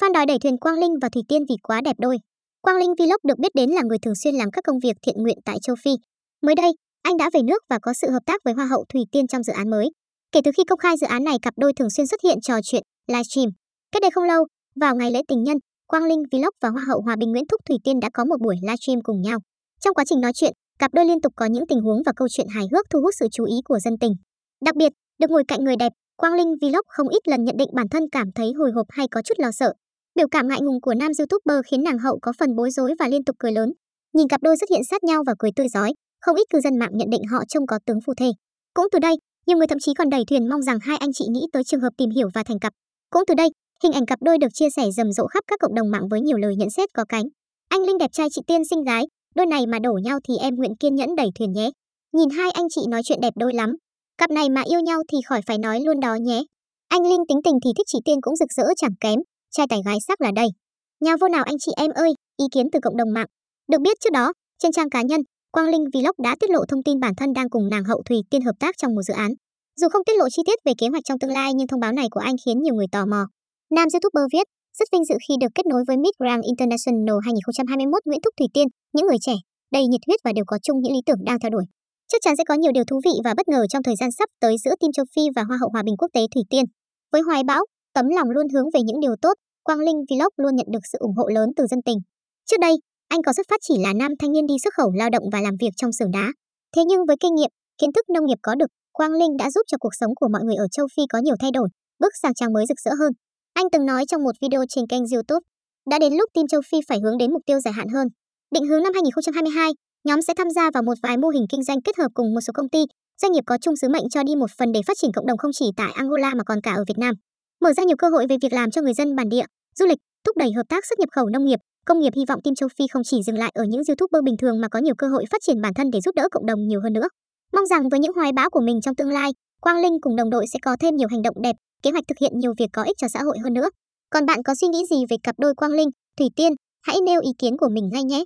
Fan đòi đẩy thuyền Quang Linh và Thủy Tiên vì quá đẹp đôi. Quang Linh Vlog được biết đến là người thường xuyên làm các công việc thiện nguyện tại châu Phi. Mới đây, anh đã về nước và có sự hợp tác với Hoa hậu Thủy Tiên trong dự án mới. Kể từ khi công khai dự án này, cặp đôi thường xuyên xuất hiện trò chuyện, livestream. Cách đây không lâu, vào ngày lễ tình nhân, Quang Linh Vlog và Hoa hậu Hòa Bình Nguyễn Thúc Thủy Tiên đã có một buổi livestream cùng nhau. Trong quá trình nói chuyện, cặp đôi liên tục có những tình huống và câu chuyện hài hước thu hút sự chú ý của dân tình. Đặc biệt, được ngồi cạnh người đẹp, Quang Linh Vlog không ít lần nhận định bản thân cảm thấy hồi hộp hay có chút lo sợ. Biểu cảm ngại ngùng của nam youtuber khiến nàng hậu có phần bối rối và liên tục cười lớn. Nhìn cặp đôi xuất hiện sát nhau và cười tươi rói, không ít cư dân mạng nhận định họ trông có tướng phù thê. Cũng từ đây, nhiều người thậm chí còn đẩy thuyền mong rằng hai anh chị nghĩ tới trường hợp tìm hiểu và thành cặp. Cũng từ đây, hình ảnh cặp đôi được chia sẻ rầm rộ khắp các cộng đồng mạng với nhiều lời nhận xét có cánh. Anh Linh đẹp trai chị Tiên xinh gái, đôi này mà đổ nhau thì em nguyện kiên nhẫn đẩy thuyền nhé. Nhìn hai anh chị nói chuyện đẹp đôi lắm. Cặp này mà yêu nhau thì khỏi phải nói luôn đó nhé. Anh Linh tính tình thì thích chị Tiên cũng rực rỡ chẳng kém, trai tài gái sắc là đây. Nhà vô nào anh chị em ơi, ý kiến từ cộng đồng mạng. Được biết trước đó, trên trang cá nhân, Quang Linh Vlog đã tiết lộ thông tin bản thân đang cùng nàng hậu Thùy Tiên hợp tác trong một dự án. Dù không tiết lộ chi tiết về kế hoạch trong tương lai nhưng thông báo này của anh khiến nhiều người tò mò. Nam YouTuber viết, rất vinh dự khi được kết nối với Mid Grand International 2021 Nguyễn Thúc Thủy Tiên, những người trẻ, đầy nhiệt huyết và đều có chung những lý tưởng đang theo đuổi. Chắc chắn sẽ có nhiều điều thú vị và bất ngờ trong thời gian sắp tới giữa Team Châu Phi và Hoa hậu Hòa bình quốc tế Thủy Tiên. Với hoài bão, tấm lòng luôn hướng về những điều tốt, Quang Linh Vlog luôn nhận được sự ủng hộ lớn từ dân tình. Trước đây, anh có xuất phát chỉ là nam thanh niên đi xuất khẩu lao động và làm việc trong xưởng đá. Thế nhưng với kinh nghiệm, kiến thức nông nghiệp có được, Quang Linh đã giúp cho cuộc sống của mọi người ở châu Phi có nhiều thay đổi, bước sang trang mới rực rỡ hơn. Anh từng nói trong một video trên kênh YouTube, đã đến lúc team châu Phi phải hướng đến mục tiêu dài hạn hơn. Định hướng năm 2022, nhóm sẽ tham gia vào một vài mô hình kinh doanh kết hợp cùng một số công ty, doanh nghiệp có chung sứ mệnh cho đi một phần để phát triển cộng đồng không chỉ tại Angola mà còn cả ở Việt Nam. Mở ra nhiều cơ hội về việc làm cho người dân bản địa, du lịch, thúc đẩy hợp tác xuất nhập khẩu nông nghiệp, công nghiệp hy vọng Team Châu Phi không chỉ dừng lại ở những YouTuber bình thường mà có nhiều cơ hội phát triển bản thân để giúp đỡ cộng đồng nhiều hơn nữa. Mong rằng với những hoài bão của mình trong tương lai, Quang Linh cùng đồng đội sẽ có thêm nhiều hành động đẹp, kế hoạch thực hiện nhiều việc có ích cho xã hội hơn nữa. Còn bạn có suy nghĩ gì về cặp đôi Quang Linh, Thủy Tiên? Hãy nêu ý kiến của mình ngay nhé.